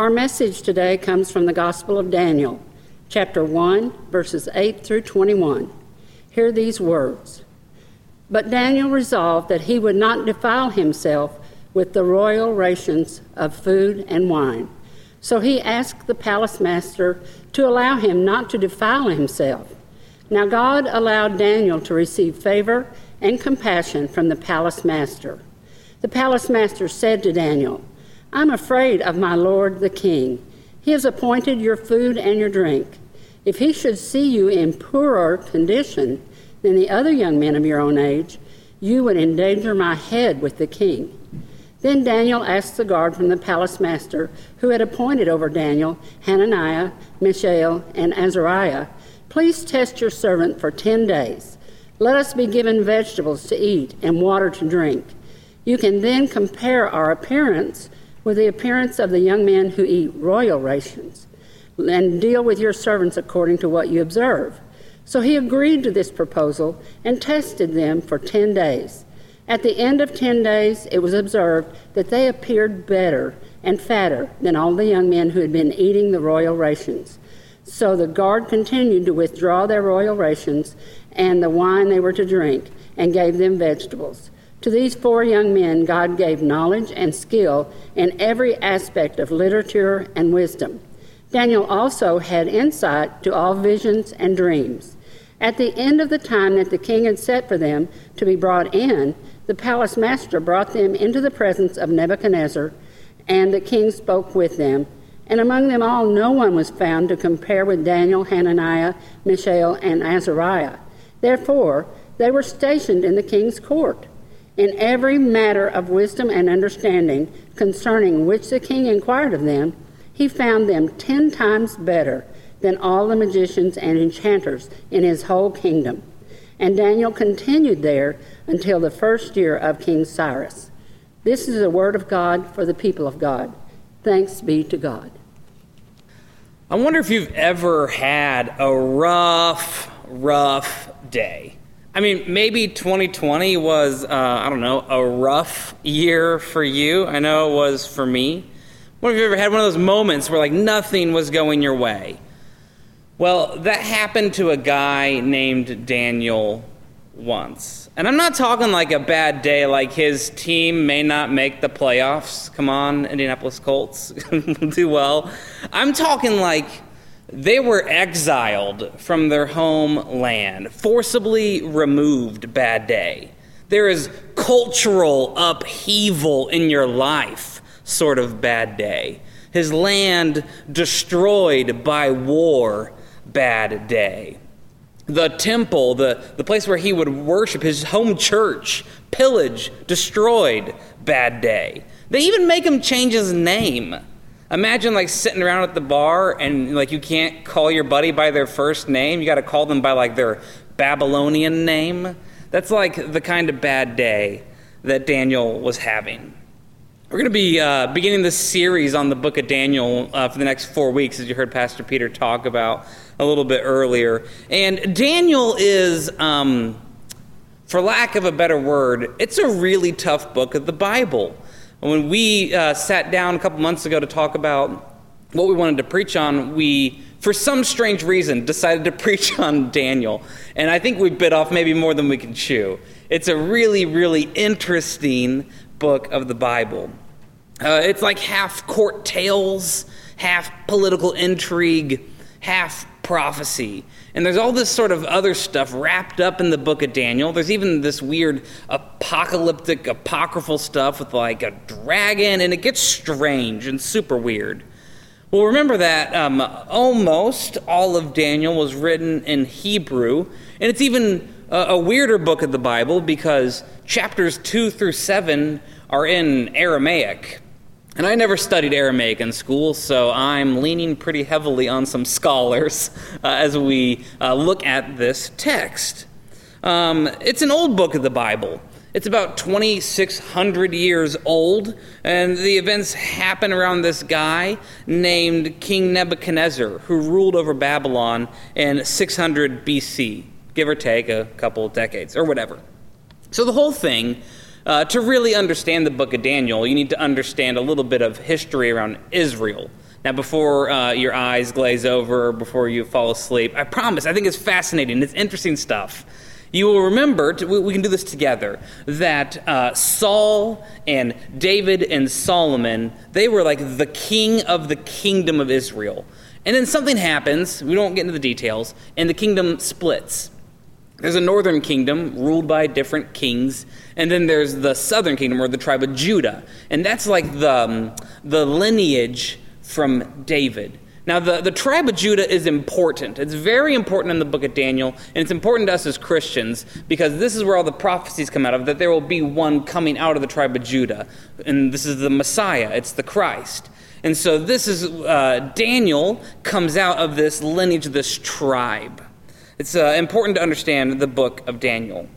Our message today comes from the Gospel of Daniel, chapter 1, verses 8 through 21. Hear these words But Daniel resolved that he would not defile himself with the royal rations of food and wine. So he asked the palace master to allow him not to defile himself. Now God allowed Daniel to receive favor and compassion from the palace master. The palace master said to Daniel, I'm afraid of my lord the king. He has appointed your food and your drink. If he should see you in poorer condition than the other young men of your own age, you would endanger my head with the king. Then Daniel asked the guard from the palace master, who had appointed over Daniel Hananiah, Mishael, and Azariah, Please test your servant for ten days. Let us be given vegetables to eat and water to drink. You can then compare our appearance with the appearance of the young men who eat royal rations, and deal with your servants according to what you observe. So he agreed to this proposal and tested them for ten days. At the end of ten days, it was observed that they appeared better and fatter than all the young men who had been eating the royal rations. So the guard continued to withdraw their royal rations and the wine they were to drink, and gave them vegetables. To these four young men, God gave knowledge and skill in every aspect of literature and wisdom. Daniel also had insight to all visions and dreams. At the end of the time that the king had set for them to be brought in, the palace master brought them into the presence of Nebuchadnezzar, and the king spoke with them and among them all, no one was found to compare with Daniel, Hananiah, Mishael, and Azariah. Therefore, they were stationed in the king's court. In every matter of wisdom and understanding concerning which the king inquired of them, he found them ten times better than all the magicians and enchanters in his whole kingdom. And Daniel continued there until the first year of King Cyrus. This is the word of God for the people of God. Thanks be to God. I wonder if you've ever had a rough, rough day. I mean, maybe 2020 was, uh, I don't know, a rough year for you. I know it was for me. What if you ever had one of those moments where like nothing was going your way? Well, that happened to a guy named Daniel once. And I'm not talking like a bad day, like his team may not make the playoffs. Come on, Indianapolis Colts, do well. I'm talking like they were exiled from their homeland, forcibly removed, bad day. There is cultural upheaval in your life, sort of bad day. His land destroyed by war, bad day the temple, the, the place where he would worship, his home church, pillage, destroyed, bad day. They even make him change his name. Imagine like sitting around at the bar and like you can't call your buddy by their first name. You got to call them by like their Babylonian name. That's like the kind of bad day that Daniel was having. We're going to be uh, beginning this series on the book of Daniel uh, for the next four weeks, as you heard Pastor Peter talk about a little bit earlier. And Daniel is, um, for lack of a better word, it's a really tough book of the Bible. When we uh, sat down a couple months ago to talk about what we wanted to preach on, we, for some strange reason, decided to preach on Daniel. And I think we bit off maybe more than we can chew. It's a really, really interesting book of the Bible. Uh, it's like half court tales, half political intrigue, half prophecy. And there's all this sort of other stuff wrapped up in the book of Daniel. There's even this weird apocalyptic, apocryphal stuff with like a dragon, and it gets strange and super weird. Well, remember that um, almost all of Daniel was written in Hebrew, and it's even a, a weirder book of the Bible because chapters 2 through 7 are in Aramaic. And I never studied Aramaic in school, so I'm leaning pretty heavily on some scholars uh, as we uh, look at this text. Um, it's an old book of the Bible. It's about 2,600 years old, and the events happen around this guy named King Nebuchadnezzar, who ruled over Babylon in 600 BC, give or take a couple of decades, or whatever. So the whole thing Uh, to really understand the book of Daniel, you need to understand a little bit of history around Israel. Now, before uh, your eyes glaze over, before you fall asleep, I promise, I think it's fascinating. It's interesting stuff. You will remember, to, we can do this together, that uh, Saul and David and Solomon, they were like the king of the kingdom of Israel. And then something happens, we don't get into the details, and the kingdom splits. There's a northern kingdom ruled by different kings, and then there's the southern kingdom or the tribe of Judah. And that's like the, um, the lineage from David. Now, the, the tribe of Judah is important. It's very important in the book of Daniel, and it's important to us as Christians because this is where all the prophecies come out of that there will be one coming out of the tribe of Judah. And this is the Messiah, it's the Christ. And so, this is uh, Daniel comes out of this lineage, this tribe. It's uh, important to understand the book of Daniel.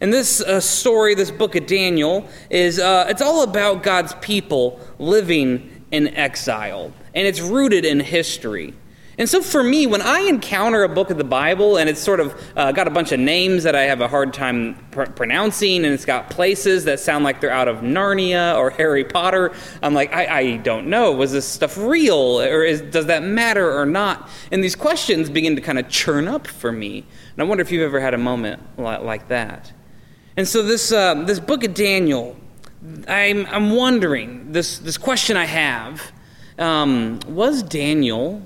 And this uh, story, this book of Daniel, is uh, it's all about God's people living in exile, and it's rooted in history. And so, for me, when I encounter a book of the Bible and it's sort of uh, got a bunch of names that I have a hard time pr- pronouncing, and it's got places that sound like they're out of Narnia or Harry Potter, I'm like, I, I don't know. Was this stuff real? Or is, does that matter or not? And these questions begin to kind of churn up for me. And I wonder if you've ever had a moment like that. And so, this, uh, this book of Daniel, I'm, I'm wondering this, this question I have um, was Daniel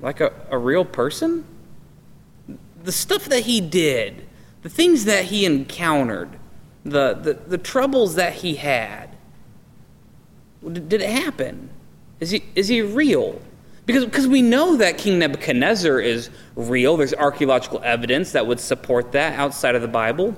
like a, a real person? The stuff that he did, the things that he encountered, the, the, the troubles that he had, did it happen? Is he, is he real? Because, because we know that King Nebuchadnezzar is real. There's archaeological evidence that would support that outside of the Bible.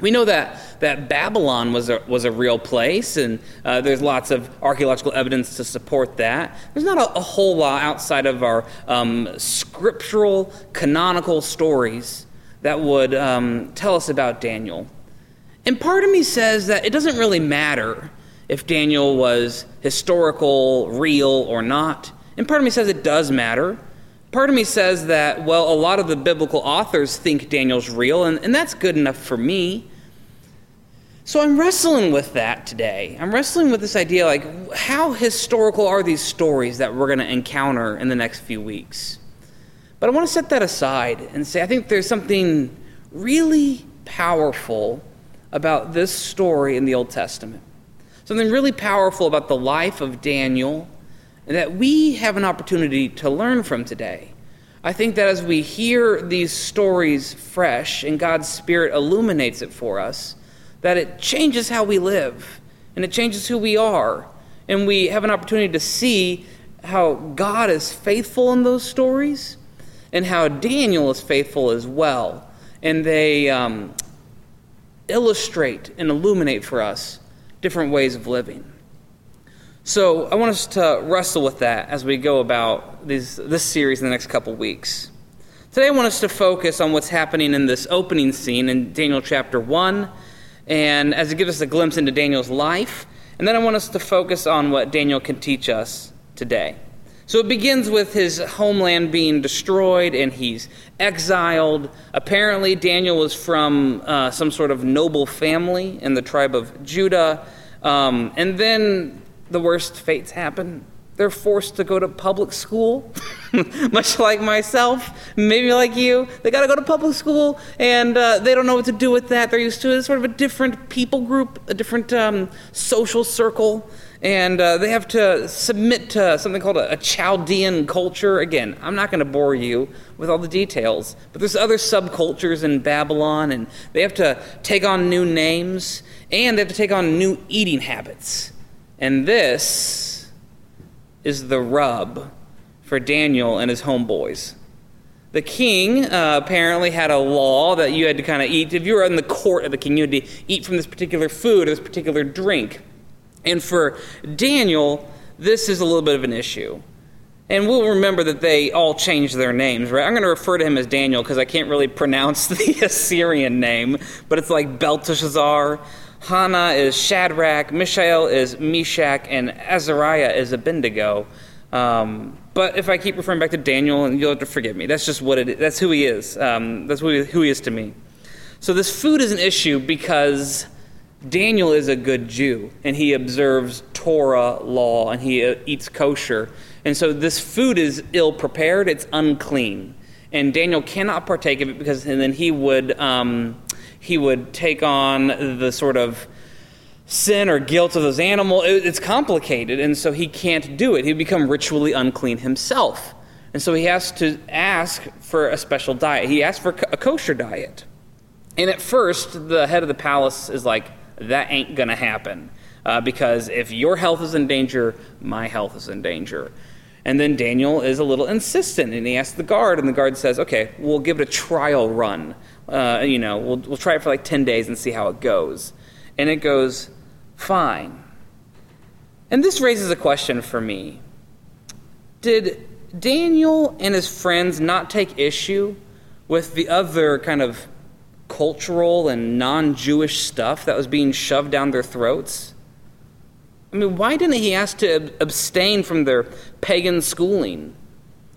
We know that, that Babylon was a, was a real place, and uh, there's lots of archaeological evidence to support that. There's not a, a whole lot outside of our um, scriptural, canonical stories that would um, tell us about Daniel. And part of me says that it doesn't really matter if Daniel was historical, real, or not. And part of me says it does matter. Part of me says that, well, a lot of the biblical authors think Daniel's real, and, and that's good enough for me. So I'm wrestling with that today. I'm wrestling with this idea like, how historical are these stories that we're going to encounter in the next few weeks? But I want to set that aside and say, I think there's something really powerful about this story in the Old Testament. Something really powerful about the life of Daniel that we have an opportunity to learn from today. I think that as we hear these stories fresh and God's Spirit illuminates it for us, that it changes how we live and it changes who we are. And we have an opportunity to see how God is faithful in those stories and how Daniel is faithful as well. And they um, illustrate and illuminate for us different ways of living. So I want us to wrestle with that as we go about these, this series in the next couple weeks. Today I want us to focus on what's happening in this opening scene in Daniel chapter 1, and as it gives us a glimpse into Daniel's life. And then I want us to focus on what Daniel can teach us today. So it begins with his homeland being destroyed and he's exiled. Apparently, Daniel was from uh, some sort of noble family in the tribe of Judah. Um, and then the worst fates happen. They're forced to go to public school, much like myself, maybe like you. They got to go to public school, and uh, they don't know what to do with that. They're used to it's sort of a different people group, a different um, social circle, and uh, they have to submit to something called a, a Chaldean culture. Again, I'm not going to bore you with all the details, but there's other subcultures in Babylon, and they have to take on new names, and they have to take on new eating habits. And this is the rub for Daniel and his homeboys. The king uh, apparently had a law that you had to kind of eat. If you were in the court of the king, you had to eat from this particular food or this particular drink. And for Daniel, this is a little bit of an issue. And we'll remember that they all changed their names, right? I'm going to refer to him as Daniel because I can't really pronounce the Assyrian name, but it's like Belteshazzar. Hananiah is Shadrach, Mishael is Meshach, and Azariah is Abednego. Um, but if I keep referring back to Daniel, and you'll have to forgive me. That's just what it is. That's who he is. Um, that's who he, who he is to me. So this food is an issue because Daniel is a good Jew, and he observes Torah law, and he uh, eats kosher. And so this food is ill prepared, it's unclean. And Daniel cannot partake of it because and then he would, um, he would take on the sort of sin or guilt of those animals. It's complicated, and so he can't do it. He'd become ritually unclean himself. And so he has to ask for a special diet. He asks for a kosher diet. And at first, the head of the palace is like, that ain't going to happen. Uh, because if your health is in danger, my health is in danger. And then Daniel is a little insistent, and he asks the guard, and the guard says, okay, we'll give it a trial run. Uh, you know, we'll, we'll try it for like 10 days and see how it goes. And it goes fine. And this raises a question for me. Did Daniel and his friends not take issue with the other kind of cultural and non Jewish stuff that was being shoved down their throats? I mean, why didn't he ask to abstain from their pagan schooling?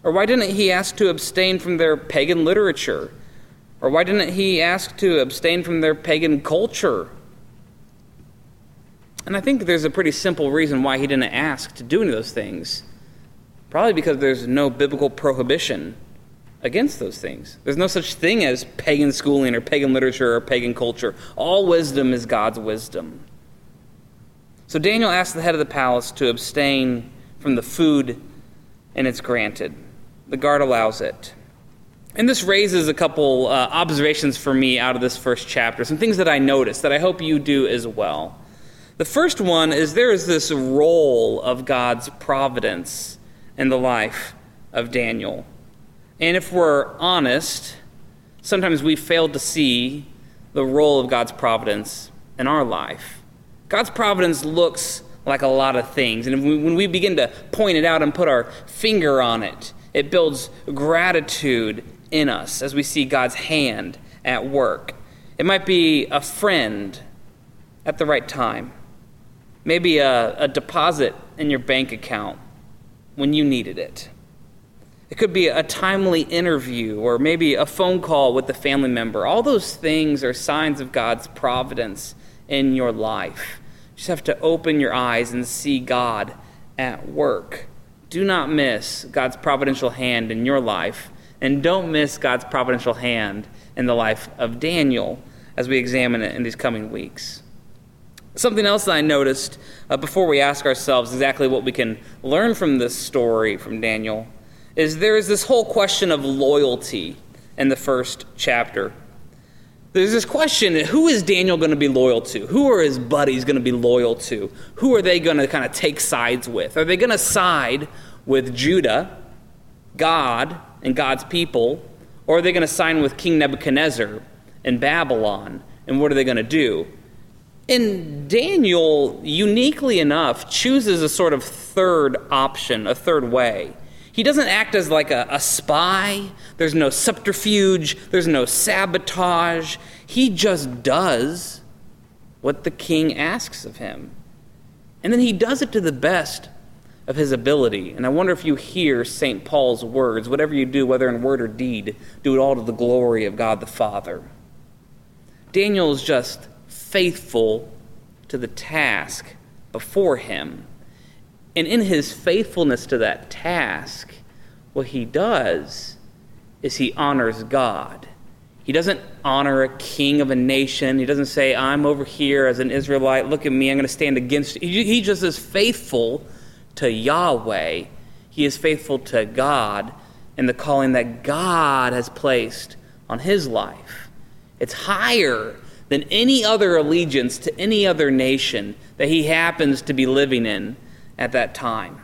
Or why didn't he ask to abstain from their pagan literature? Or why didn't he ask to abstain from their pagan culture? And I think there's a pretty simple reason why he didn't ask to do any of those things. Probably because there's no biblical prohibition against those things. There's no such thing as pagan schooling or pagan literature or pagan culture. All wisdom is God's wisdom. So Daniel asks the head of the palace to abstain from the food, and it's granted. The guard allows it. And this raises a couple uh, observations for me out of this first chapter, some things that I noticed that I hope you do as well. The first one is there is this role of God's providence in the life of Daniel. And if we're honest, sometimes we fail to see the role of God's providence in our life. God's providence looks like a lot of things. And when we begin to point it out and put our finger on it, it builds gratitude in us as we see God's hand at work. It might be a friend at the right time, maybe a, a deposit in your bank account when you needed it. It could be a timely interview or maybe a phone call with a family member. All those things are signs of God's providence in your life. You just have to open your eyes and see God at work. Do not miss God's providential hand in your life, and don't miss God's providential hand in the life of Daniel as we examine it in these coming weeks. Something else that I noticed uh, before we ask ourselves exactly what we can learn from this story from Daniel is there is this whole question of loyalty in the first chapter. There's this question who is Daniel going to be loyal to? Who are his buddies going to be loyal to? Who are they going to kind of take sides with? Are they going to side with Judah, God, and God's people? Or are they going to sign with King Nebuchadnezzar and Babylon? And what are they going to do? And Daniel, uniquely enough, chooses a sort of third option, a third way. He doesn't act as like a, a, spy. There's no subterfuge. There's no sabotage. He just does what the king asks of him. And then he does it to the best of his ability. And I wonder if you hear St. Paul's words whatever you do, whether in word or deed, do it all to the glory of God the Father. Daniel is just faithful to the task before him. And in his faithfulness to that task, what he does is he honors God. He doesn't honor a king of a nation. He doesn't say, I'm over here as an Israelite. Look at me. I'm going to stand against. He just is faithful to Yahweh. He is faithful to God and the calling that God has placed on his life. It's higher than any other allegiance to any other nation that he happens to be living in at that time.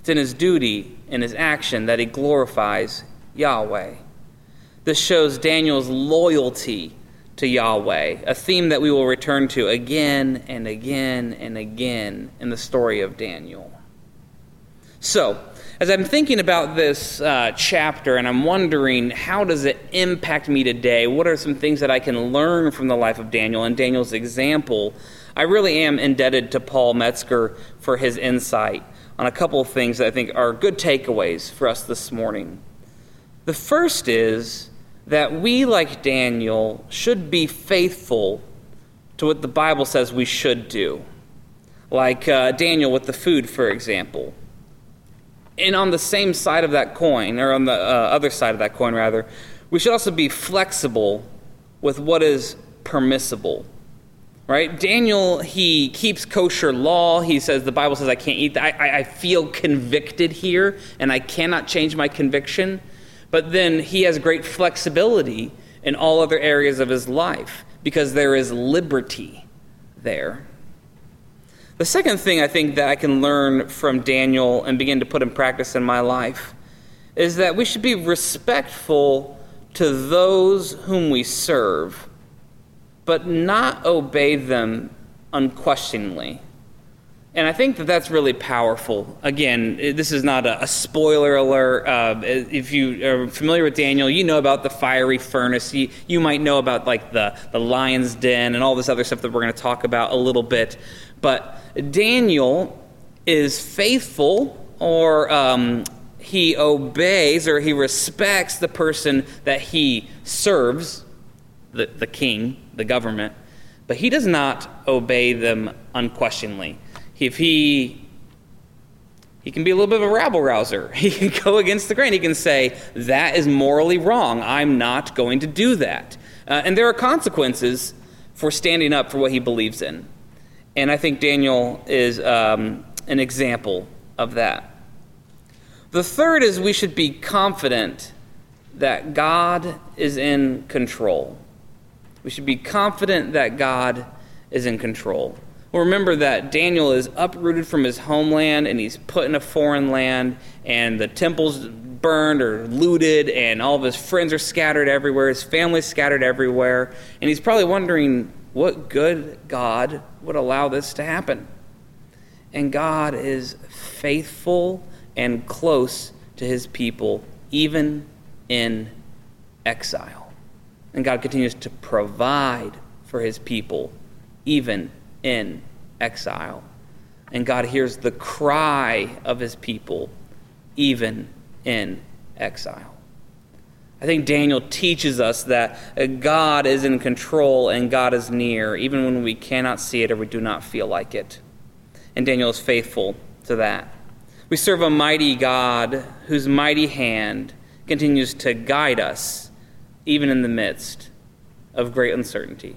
It's in his duty and his action that he glorifies Yahweh. This shows Daniel's loyalty to Yahweh, a theme that we will return to again and again and again in the story of Daniel. So, as I'm thinking about this uh, chapter and I'm wondering how does it impact me today, what are some things that I can learn from the life of Daniel and Daniel's example I really am indebted to Paul Metzger for his insight on a couple of things that I think are good takeaways for us this morning. The first is that we, like Daniel, should be faithful to what the Bible says we should do. Like uh, Daniel with the food, for example. And on the same side of that coin, or on the uh, other side of that coin, rather, we should also be flexible with what is permissible. Right? Daniel, he keeps kosher law. He says, the Bible says I can't eat that. I, I feel convicted here, and I cannot change my conviction. But then he has great flexibility in all other areas of his life because there is liberty there. The second thing I think that I can learn from Daniel and begin to put in practice in my life is that we should be respectful to those whom we serve, but not obey them unquestioningly. And I think that that's really powerful. Again, this is not a, a spoiler alert. Uh, if you are familiar with Daniel, you know about the fiery furnace. You, you might know about like the, the lion's den and all this other stuff that we're going to talk about a little bit. But Daniel is faithful or um, he obeys or he respects the person that he serves, the, the king, the government, but he does not obey them unquestioningly if he he can be a little bit of a rabble rouser. He can go against the grain. He can say, That is morally wrong. I'm not going to do that. Uh, and there are consequences for standing up for what he believes in. And I think Daniel is um, an example of that. The third is we should be confident that God is in control. We should be confident that God is in control. Well, remember that Daniel is uprooted from his homeland and he's put in a foreign land, and the temple's burned or looted, and all of his friends are scattered everywhere, his family's scattered everywhere, and he's probably wondering what good God would allow this to happen. And God is faithful and close to his people, even in exile. And God continues to provide for his people, even in exile. And God hears the cry of his people, even in exile. I think Daniel teaches us that God is in control and God is near, even when we cannot see it or we do not feel like it. And Daniel is faithful to that. We serve a mighty God whose mighty hand continues to guide us, even in the midst of great uncertainty.